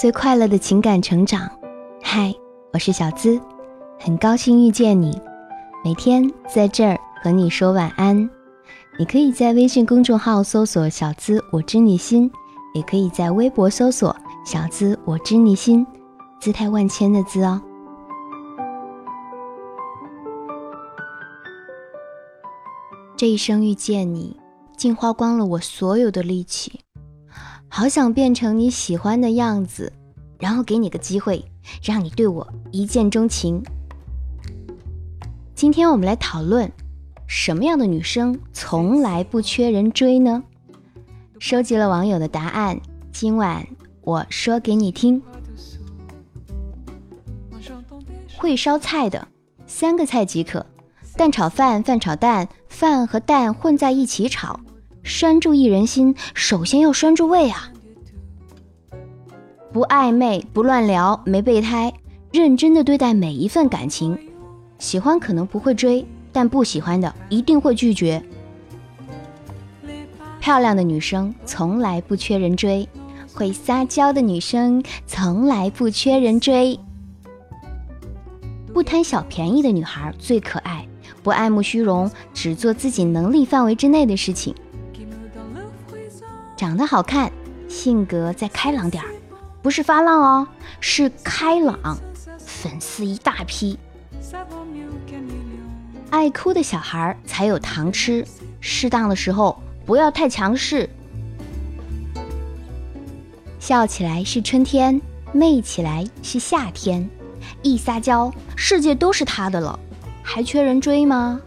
最快乐的情感成长。嗨，我是小资，很高兴遇见你。每天在这儿和你说晚安。你可以在微信公众号搜索“小资我知你心”，也可以在微博搜索“小资我知你心”，姿态万千的“资”哦。这一生遇见你，竟花光了我所有的力气。好想变成你喜欢的样子，然后给你个机会，让你对我一见钟情。今天我们来讨论，什么样的女生从来不缺人追呢？收集了网友的答案，今晚我说给你听。会烧菜的，三个菜即可，蛋炒饭、饭炒蛋，饭和蛋混在一起炒。拴住一人心，首先要拴住胃啊！不暧昧，不乱聊，没备胎，认真的对待每一份感情。喜欢可能不会追，但不喜欢的一定会拒绝。漂亮的女生从来不缺人追，会撒娇的女生从来不缺人追。不贪小便宜的女孩最可爱，不爱慕虚荣，只做自己能力范围之内的事情。长得好看，性格再开朗点儿，不是发浪哦，是开朗，粉丝一大批。爱哭的小孩才有糖吃，适当的时候不要太强势。笑起来是春天，媚起来是夏天，一撒娇，世界都是他的了，还缺人追吗？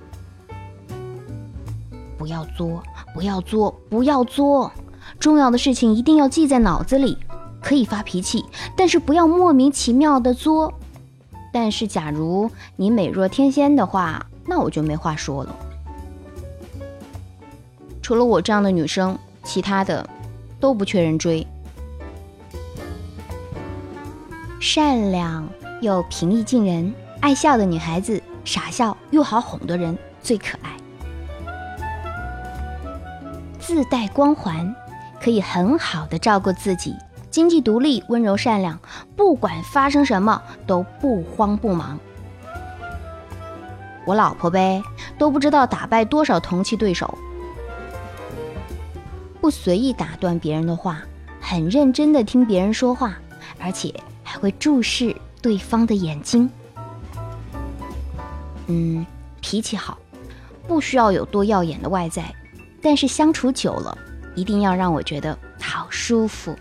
不要作，不要作，不要作。重要的事情一定要记在脑子里，可以发脾气，但是不要莫名其妙的作。但是假如你美若天仙的话，那我就没话说了。除了我这样的女生，其他的都不缺人追。善良又平易近人、爱笑的女孩子，傻笑又好哄的人最可爱，自带光环。可以很好的照顾自己，经济独立，温柔善良，不管发生什么都不慌不忙。我老婆呗，都不知道打败多少同期对手。不随意打断别人的话，很认真的听别人说话，而且还会注视对方的眼睛。嗯，脾气好，不需要有多耀眼的外在，但是相处久了。一定要让我觉得好舒服。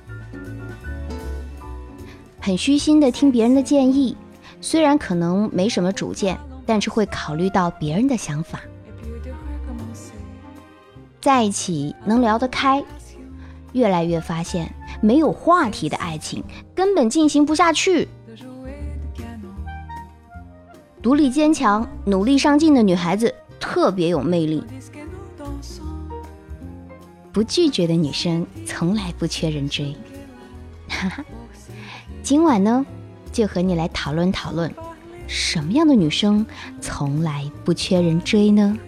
很虚心的听别人的建议，虽然可能没什么主见，但是会考虑到别人的想法。在一起能聊得开，越来越发现没有话题的爱情根本进行不下去。独立坚强、努力上进的女孩子特别有魅力。不拒绝的女生从来不缺人追。哈哈，今晚呢，就和你来讨论讨论，什么样的女生从来不缺人追呢？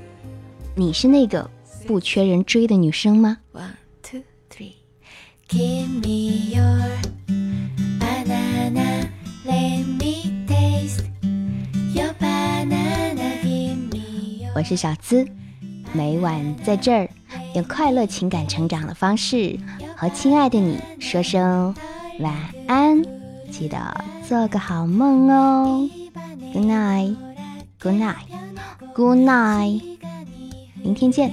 你是那个不缺人追的女生吗？one two three，give me your banana，let me taste your banana in me？我是小资，每晚在这儿。用快乐情感成长的方式和亲爱的你说声晚安，记得做个好梦哦。Good night, good night, good night，明天见。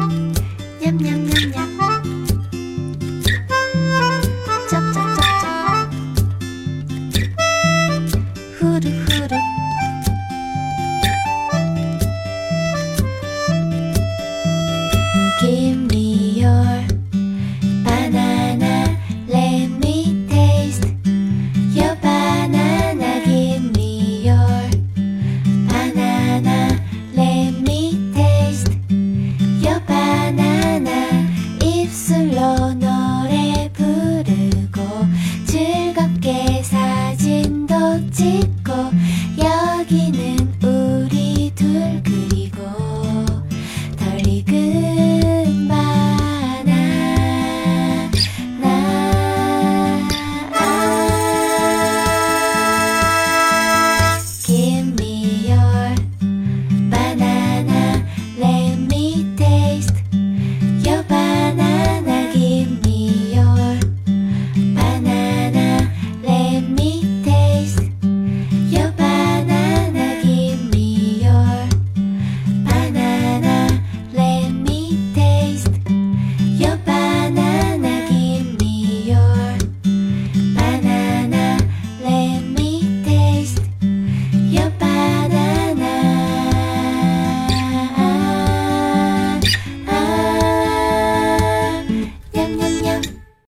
thank you 只。